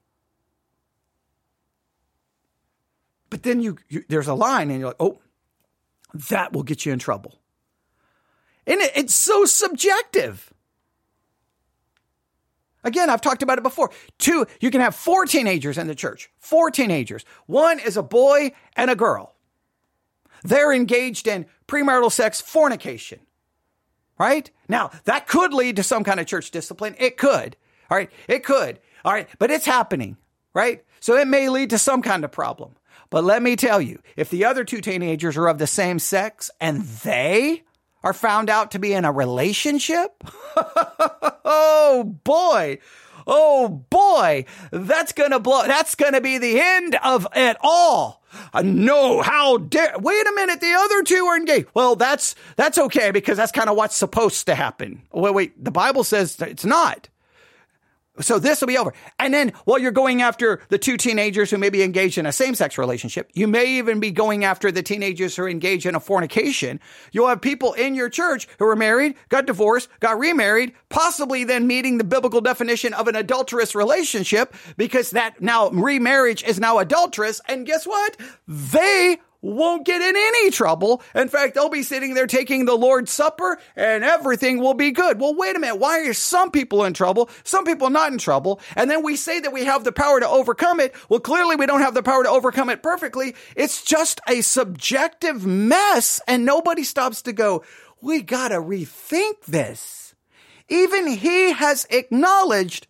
Speaker 2: But then you, you there's a line and you're like, oh, that will get you in trouble. And it, it's so subjective. Again, I've talked about it before. Two, you can have four teenagers in the church. Four teenagers. One is a boy and a girl. They're engaged in premarital sex fornication. Right? Now, that could lead to some kind of church discipline. It could. All right. It could. All right. But it's happening. Right? So it may lead to some kind of problem. But let me tell you, if the other two teenagers are of the same sex and they are found out to be in a relationship? [LAUGHS] oh boy. Oh boy. That's gonna blow. That's gonna be the end of it all. Uh, no, how dare, wait a minute, the other two are engaged. Well, that's, that's okay because that's kind of what's supposed to happen. Wait, wait, the Bible says it's not. So this will be over. And then while you're going after the two teenagers who may be engaged in a same sex relationship, you may even be going after the teenagers who are engaged in a fornication. You'll have people in your church who are married, got divorced, got remarried, possibly then meeting the biblical definition of an adulterous relationship because that now remarriage is now adulterous. And guess what? They won't get in any trouble. In fact, they'll be sitting there taking the Lord's Supper and everything will be good. Well, wait a minute. Why are some people in trouble? Some people not in trouble. And then we say that we have the power to overcome it. Well, clearly we don't have the power to overcome it perfectly. It's just a subjective mess and nobody stops to go, we gotta rethink this. Even he has acknowledged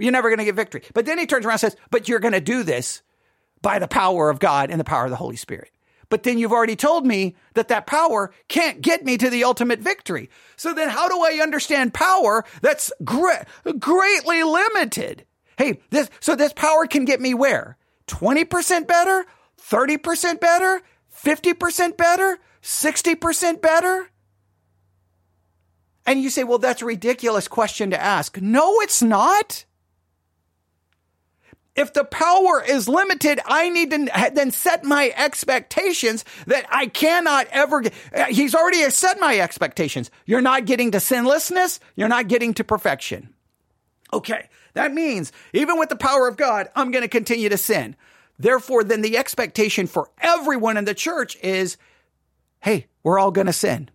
Speaker 2: you're never going to get victory. But then he turns around and says, but you're going to do this by the power of God and the power of the Holy Spirit. But then you've already told me that that power can't get me to the ultimate victory. So then how do I understand power that's great, greatly limited? Hey, this, so this power can get me where? 20% better? 30% better? 50% better? 60% better? And you say, well, that's a ridiculous question to ask. No, it's not. If the power is limited, I need to then set my expectations that I cannot ever get. Uh, he's already set my expectations. You're not getting to sinlessness. You're not getting to perfection. Okay. That means even with the power of God, I'm going to continue to sin. Therefore, then the expectation for everyone in the church is, Hey, we're all going to sin.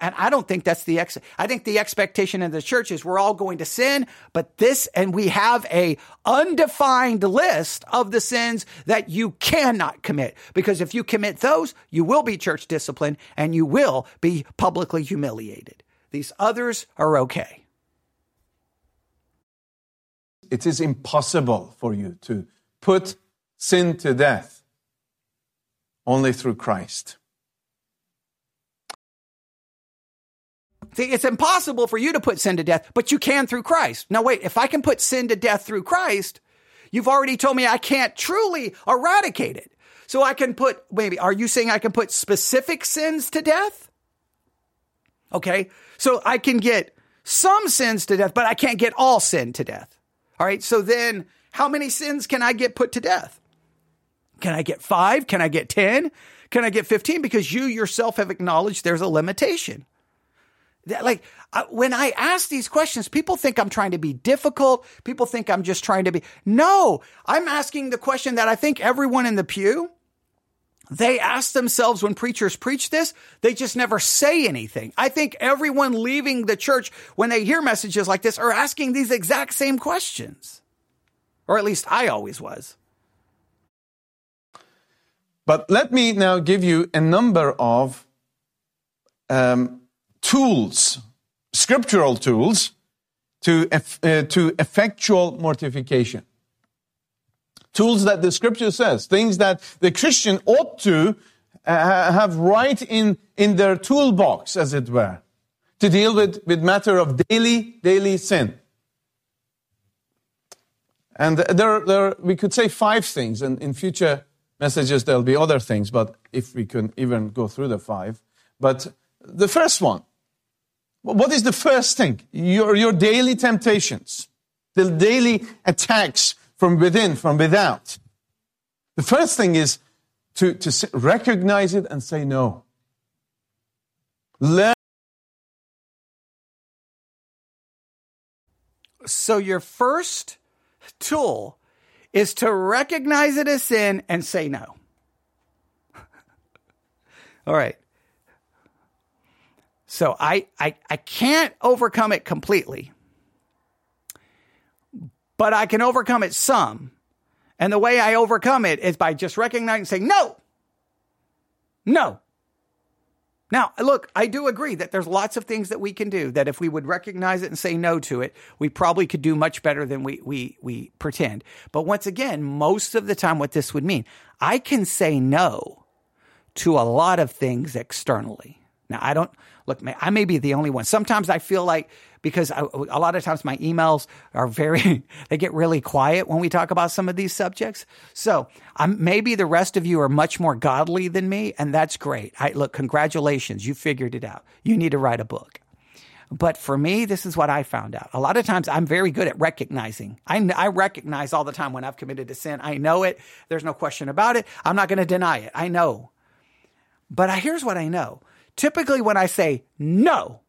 Speaker 2: And I don't think that's the ex, I think the expectation in the church is we're all going to sin, but this, and we have a undefined list of the sins that you cannot commit. Because if you commit those, you will be church disciplined and you will be publicly humiliated. These others are okay.
Speaker 3: It is impossible for you to put sin to death only through Christ.
Speaker 2: See, it's impossible for you to put sin to death, but you can through Christ. Now, wait, if I can put sin to death through Christ, you've already told me I can't truly eradicate it. So I can put, maybe, are you saying I can put specific sins to death? Okay. So I can get some sins to death, but I can't get all sin to death. All right. So then how many sins can I get put to death? Can I get five? Can I get 10? Can I get 15? Because you yourself have acknowledged there's a limitation. Like when I ask these questions, people think I'm trying to be difficult. People think I'm just trying to be. No, I'm asking the question that I think everyone in the pew, they ask themselves when preachers preach this, they just never say anything. I think everyone leaving the church when they hear messages like this are asking these exact same questions. Or at least I always was.
Speaker 3: But let me now give you a number of um, tools, scriptural tools, to, uh, to effectual mortification. Tools that the scripture says, things that the Christian ought to uh, have right in, in their toolbox, as it were, to deal with, with matter of daily, daily sin. And there, there, we could say five things, and in future messages there'll be other things, but if we can even go through the five. But the first one, what is the first thing? Your, your daily temptations, the daily attacks from within, from without. The first thing is to, to recognize it and say no. Learn.
Speaker 2: So your first tool is to recognize it as sin and say no. [LAUGHS] All right. So I, I, I can't overcome it completely, but I can overcome it some. And the way I overcome it is by just recognizing and saying, no, no. Now, look, I do agree that there's lots of things that we can do that if we would recognize it and say no to it, we probably could do much better than we, we, we pretend. But once again, most of the time, what this would mean, I can say no to a lot of things externally. Now, I don't, look, I may be the only one. Sometimes I feel like because I, a lot of times my emails are very, [LAUGHS] they get really quiet when we talk about some of these subjects. So I'm, maybe the rest of you are much more godly than me, and that's great. I, look, congratulations, you figured it out. You need to write a book. But for me, this is what I found out. A lot of times I'm very good at recognizing. I, I recognize all the time when I've committed a sin. I know it. There's no question about it. I'm not going to deny it. I know. But here's what I know Typically, when I say no,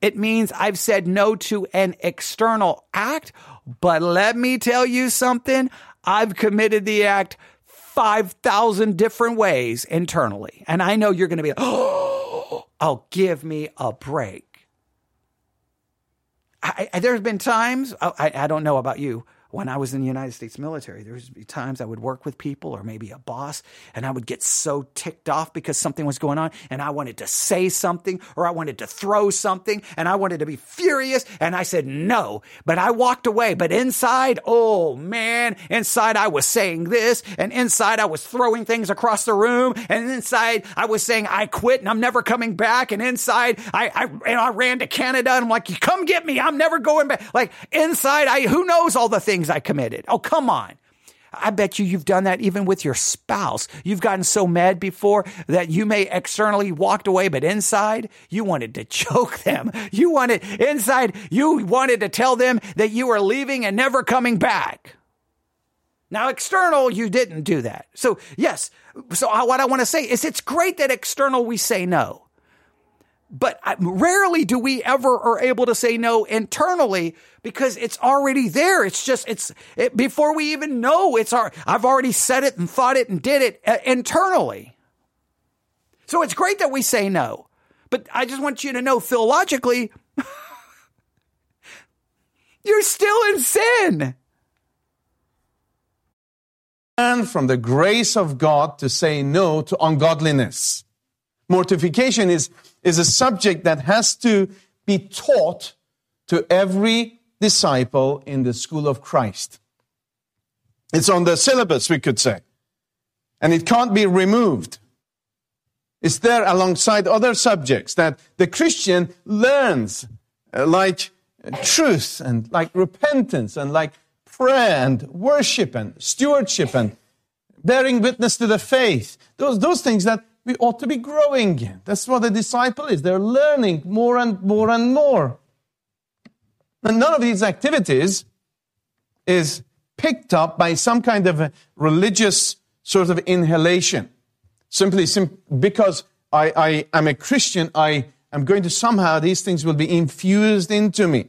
Speaker 2: it means I've said no to an external act. But let me tell you something. I've committed the act 5,000 different ways internally. And I know you're going to be, oh, [GASPS] oh, give me a break. I, I, there's been times, oh, I, I don't know about you, when I was in the United States military, there be times I would work with people or maybe a boss, and I would get so ticked off because something was going on, and I wanted to say something or I wanted to throw something, and I wanted to be furious, and I said no, but I walked away. But inside, oh man, inside I was saying this, and inside I was throwing things across the room, and inside I was saying I quit and I'm never coming back, and inside I I, and I ran to Canada, and I'm like, come get me, I'm never going back. Like inside, I who knows all the things things I committed. Oh, come on. I bet you you've done that even with your spouse. You've gotten so mad before that you may externally walked away, but inside you wanted to [LAUGHS] choke them. You wanted inside, you wanted to tell them that you were leaving and never coming back. Now, external, you didn't do that. So, yes. So, what I want to say is it's great that external we say no. But rarely do we ever are able to say no internally because it's already there. It's just, it's it, before we even know it's our, I've already said it and thought it and did it uh, internally. So it's great that we say no. But I just want you to know theologically, [LAUGHS] you're still in sin.
Speaker 3: And from the grace of God to say no to ungodliness. Mortification is, is a subject that has to be taught to every disciple in the school of Christ. It's on the syllabus, we could say. And it can't be removed. It's there alongside other subjects that the Christian learns, uh, like truth and like repentance and like prayer and worship and stewardship and bearing witness to the faith. Those, those things that we ought to be growing in. That's what a disciple is. They're learning more and more and more. And none of these activities is picked up by some kind of religious sort of inhalation. Simply sim- because I, I am a Christian, I am going to somehow, these things will be infused into me.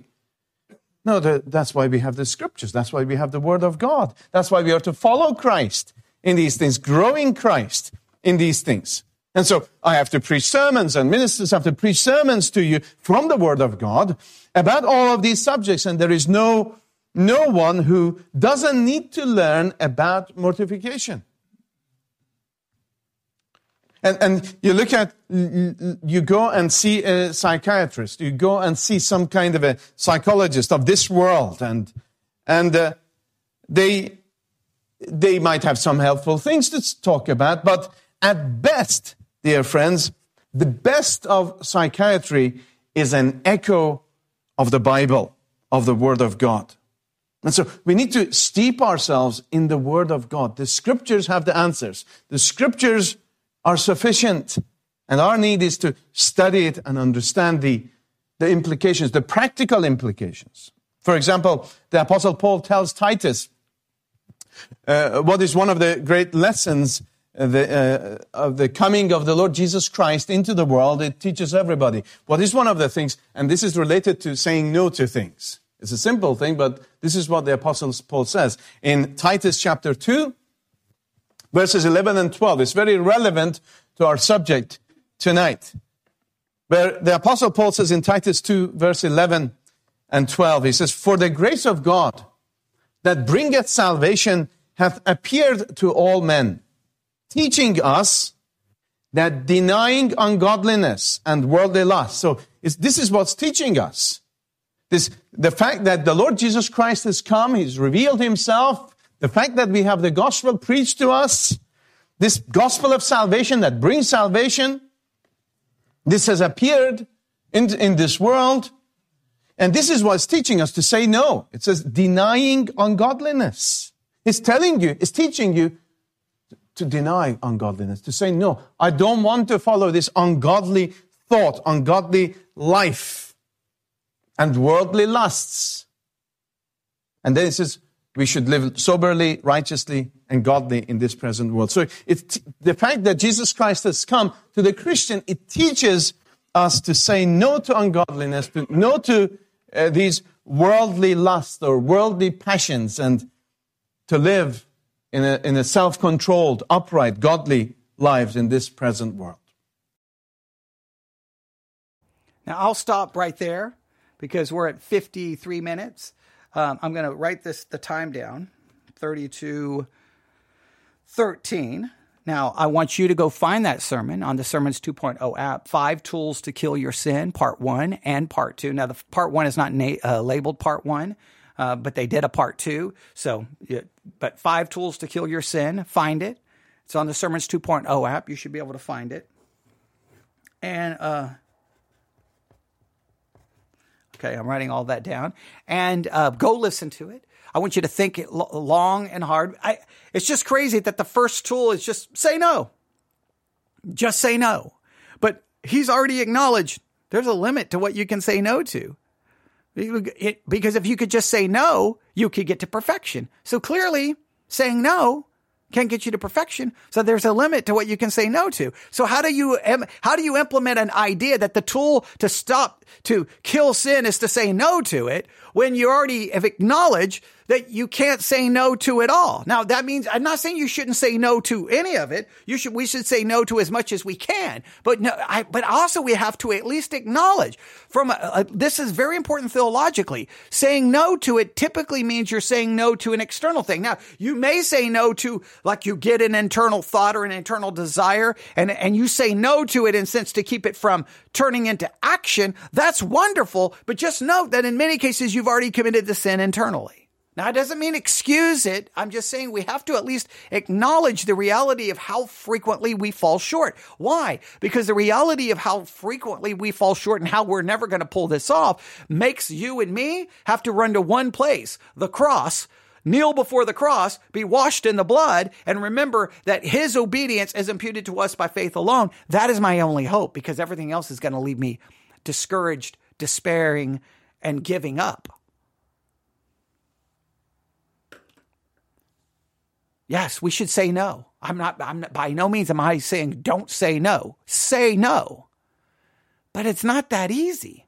Speaker 3: No, that's why we have the scriptures. That's why we have the word of God. That's why we are to follow Christ in these things, growing Christ in these things. And so I have to preach sermons and ministers have to preach sermons to you from the word of God about all of these subjects. And there is no, no one who doesn't need to learn about mortification. And, and you look at, you go and see a psychiatrist, you go and see some kind of a psychologist of this world, and, and uh, they, they might have some helpful things to talk about, but at best, dear friends, the best of psychiatry is an echo of the Bible, of the Word of God. And so we need to steep ourselves in the Word of God. The Scriptures have the answers. The Scriptures are sufficient. And our need is to study it and understand the, the implications, the practical implications. For example, the Apostle Paul tells Titus uh, what is one of the great lessons the, uh, of the coming of the Lord Jesus Christ into the world. It teaches everybody. What is one of the things, and this is related to saying no to things. It's a simple thing, but this is what the Apostle Paul says in Titus chapter 2, verses 11 and 12. It's very relevant to our subject tonight. Where the apostle Paul says in Titus 2 verse 11 and 12, he says, For the grace of God that bringeth salvation hath appeared to all men, teaching us that denying ungodliness and worldly lust. So this is what's teaching us. This, the fact that the Lord Jesus Christ has come, He's revealed Himself, the fact that we have the gospel preached to us, this gospel of salvation that brings salvation, this has appeared in, in this world. And this is what's teaching us to say no. It says denying ungodliness. It's telling you, it's teaching you to deny ungodliness, to say no. I don't want to follow this ungodly thought, ungodly life, and worldly lusts. And then it says, we should live soberly, righteously, and godly in this present world. So the fact that Jesus Christ has come to the Christian, it teaches us to say no to ungodliness, to no to uh, these worldly lusts or worldly passions, and to live in a, in a self-controlled, upright, godly lives in this present world.
Speaker 2: Now I'll stop right there because we're at 53 minutes. Um, I'm going to write this the time down 32 13. Now, I want you to go find that sermon on the Sermons 2.0 app, Five Tools to Kill Your Sin, Part 1 and Part 2. Now, the Part 1 is not na- uh, labeled Part 1, uh, but they did a Part 2. So, but Five Tools to Kill Your Sin, find it. It's on the Sermons 2.0 app. You should be able to find it. And uh, Okay, I'm writing all that down. And uh, go listen to it. I want you to think it long and hard. I, it's just crazy that the first tool is just say no. Just say no. But he's already acknowledged there's a limit to what you can say no to. Because if you could just say no, you could get to perfection. So clearly, saying no can't get you to perfection. So there's a limit to what you can say no to. So how do you, how do you implement an idea that the tool to stop, to kill sin is to say no to it when you already have acknowledged that you can't say no to at all. Now that means I'm not saying you shouldn't say no to any of it. You should we should say no to as much as we can. But no, I, but also we have to at least acknowledge from a, a, this is very important theologically. Saying no to it typically means you're saying no to an external thing. Now you may say no to like you get an internal thought or an internal desire and and you say no to it in sense to keep it from turning into action. That's wonderful. But just note that in many cases you've already committed the sin internally. Now, it doesn't mean excuse it. I'm just saying we have to at least acknowledge the reality of how frequently we fall short. Why? Because the reality of how frequently we fall short and how we're never going to pull this off makes you and me have to run to one place, the cross, kneel before the cross, be washed in the blood, and remember that his obedience is imputed to us by faith alone. That is my only hope because everything else is going to leave me discouraged, despairing, and giving up. Yes, we should say no. I'm not, I'm not, by no means am I saying don't say no. Say no. But it's not that easy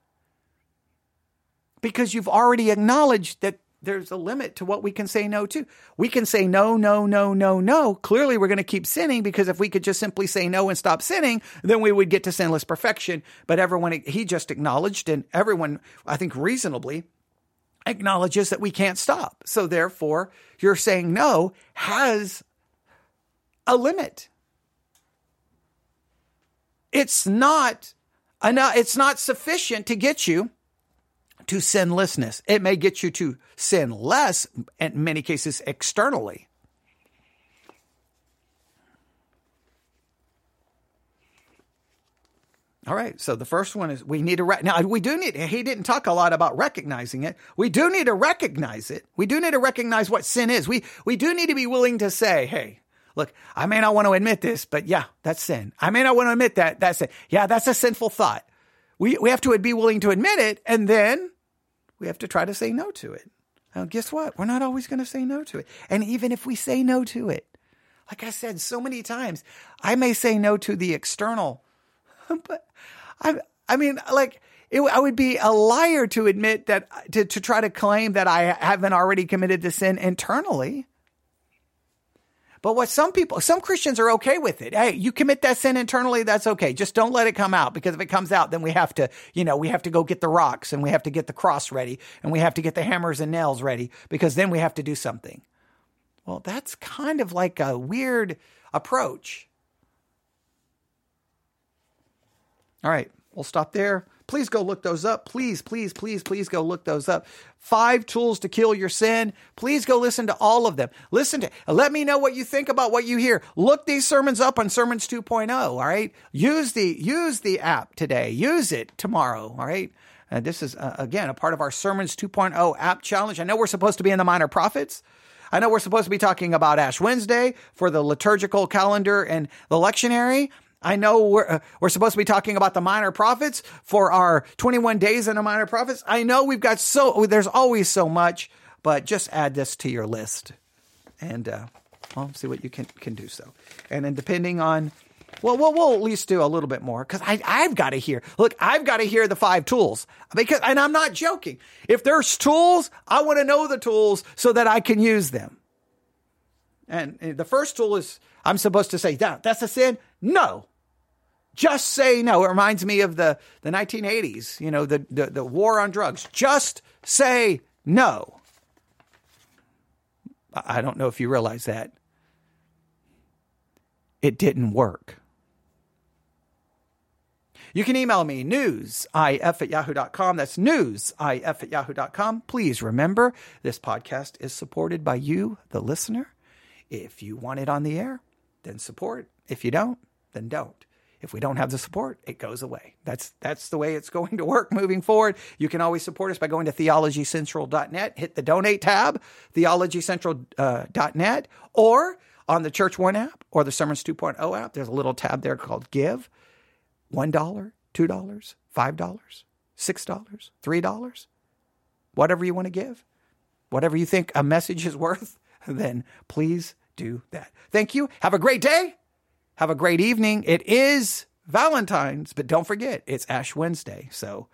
Speaker 2: because you've already acknowledged that there's a limit to what we can say no to. We can say no, no, no, no, no. Clearly, we're going to keep sinning because if we could just simply say no and stop sinning, then we would get to sinless perfection. But everyone, he just acknowledged, and everyone, I think reasonably, acknowledges that we can't stop. So therefore, your saying no has a limit. It's not enough, it's not sufficient to get you to sinlessness. It may get you to sin less, in many cases externally. All right. So the first one is we need to re- now we do need. He didn't talk a lot about recognizing it. We do need to recognize it. We do need to recognize what sin is. We we do need to be willing to say, "Hey, look, I may not want to admit this, but yeah, that's sin. I may not want to admit that. That's it. Yeah, that's a sinful thought. We we have to be willing to admit it, and then we have to try to say no to it. Now, guess what? We're not always going to say no to it. And even if we say no to it, like I said so many times, I may say no to the external [LAUGHS] but I, I mean, like, it, I would be a liar to admit that, to, to try to claim that I haven't already committed the sin internally. But what some people, some Christians are okay with it. Hey, you commit that sin internally, that's okay. Just don't let it come out because if it comes out, then we have to, you know, we have to go get the rocks and we have to get the cross ready and we have to get the hammers and nails ready because then we have to do something. Well, that's kind of like a weird approach. All right, we'll stop there. Please go look those up. Please, please, please, please go look those up. Five tools to kill your sin. Please go listen to all of them. Listen to, let me know what you think about what you hear. Look these sermons up on Sermons 2.0. All right. Use the, use the app today. Use it tomorrow. All right. Uh, this is, uh, again, a part of our Sermons 2.0 app challenge. I know we're supposed to be in the minor prophets. I know we're supposed to be talking about Ash Wednesday for the liturgical calendar and the lectionary. I know we're, uh, we're supposed to be talking about the minor prophets for our 21 days in the minor prophets. I know we've got so, there's always so much, but just add this to your list and, uh, well, see what you can, can do so. And then depending on, well, we'll, we'll at least do a little bit more because I've got to hear, look, I've got to hear the five tools because, and I'm not joking. If there's tools, I want to know the tools so that I can use them. And the first tool is I'm supposed to say, that, that's a sin. No, just say no. It reminds me of the, the 1980s, you know, the, the, the war on drugs. Just say no. I don't know if you realize that. It didn't work. You can email me newsif at yahoo.com. That's newsif at yahoo.com. Please remember this podcast is supported by you, the listener. If you want it on the air, then support. If you don't, then don't. If we don't have the support, it goes away. That's that's the way it's [LAUGHS] going to work moving forward. You can always support us by going to theologycentral.net, hit the donate tab, theologycentral.net, uh, or on the Church One app or the Sermons 2.0 app. There's a little tab there called Give. $1, $2, $5, $6, $3, whatever you want to give, whatever you think a message is [LAUGHS] worth, then please do that. Thank you. Have a great day. Have a great evening. It is Valentine's, but don't forget, it's Ash Wednesday. So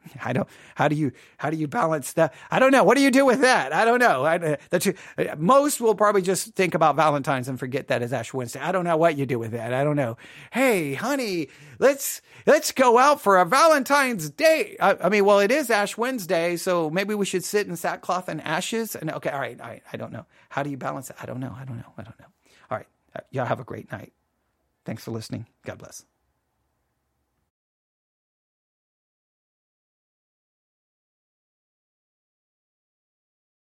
Speaker 2: [LAUGHS] I don't. How do you how do you balance that? I don't know. What do you do with that? I don't know. I, that's most will probably just think about Valentine's and forget that is Ash Wednesday. I don't know what you do with that. I don't know. Hey, honey, let's let's go out for a Valentine's Day. I, I mean, well, it is Ash Wednesday, so maybe we should sit in sackcloth and ashes. And okay, all right, all right. I don't know. How do you balance it? I don't know. I don't know. I don't know. All right. Uh, y'all have a great night. Thanks for listening. God bless.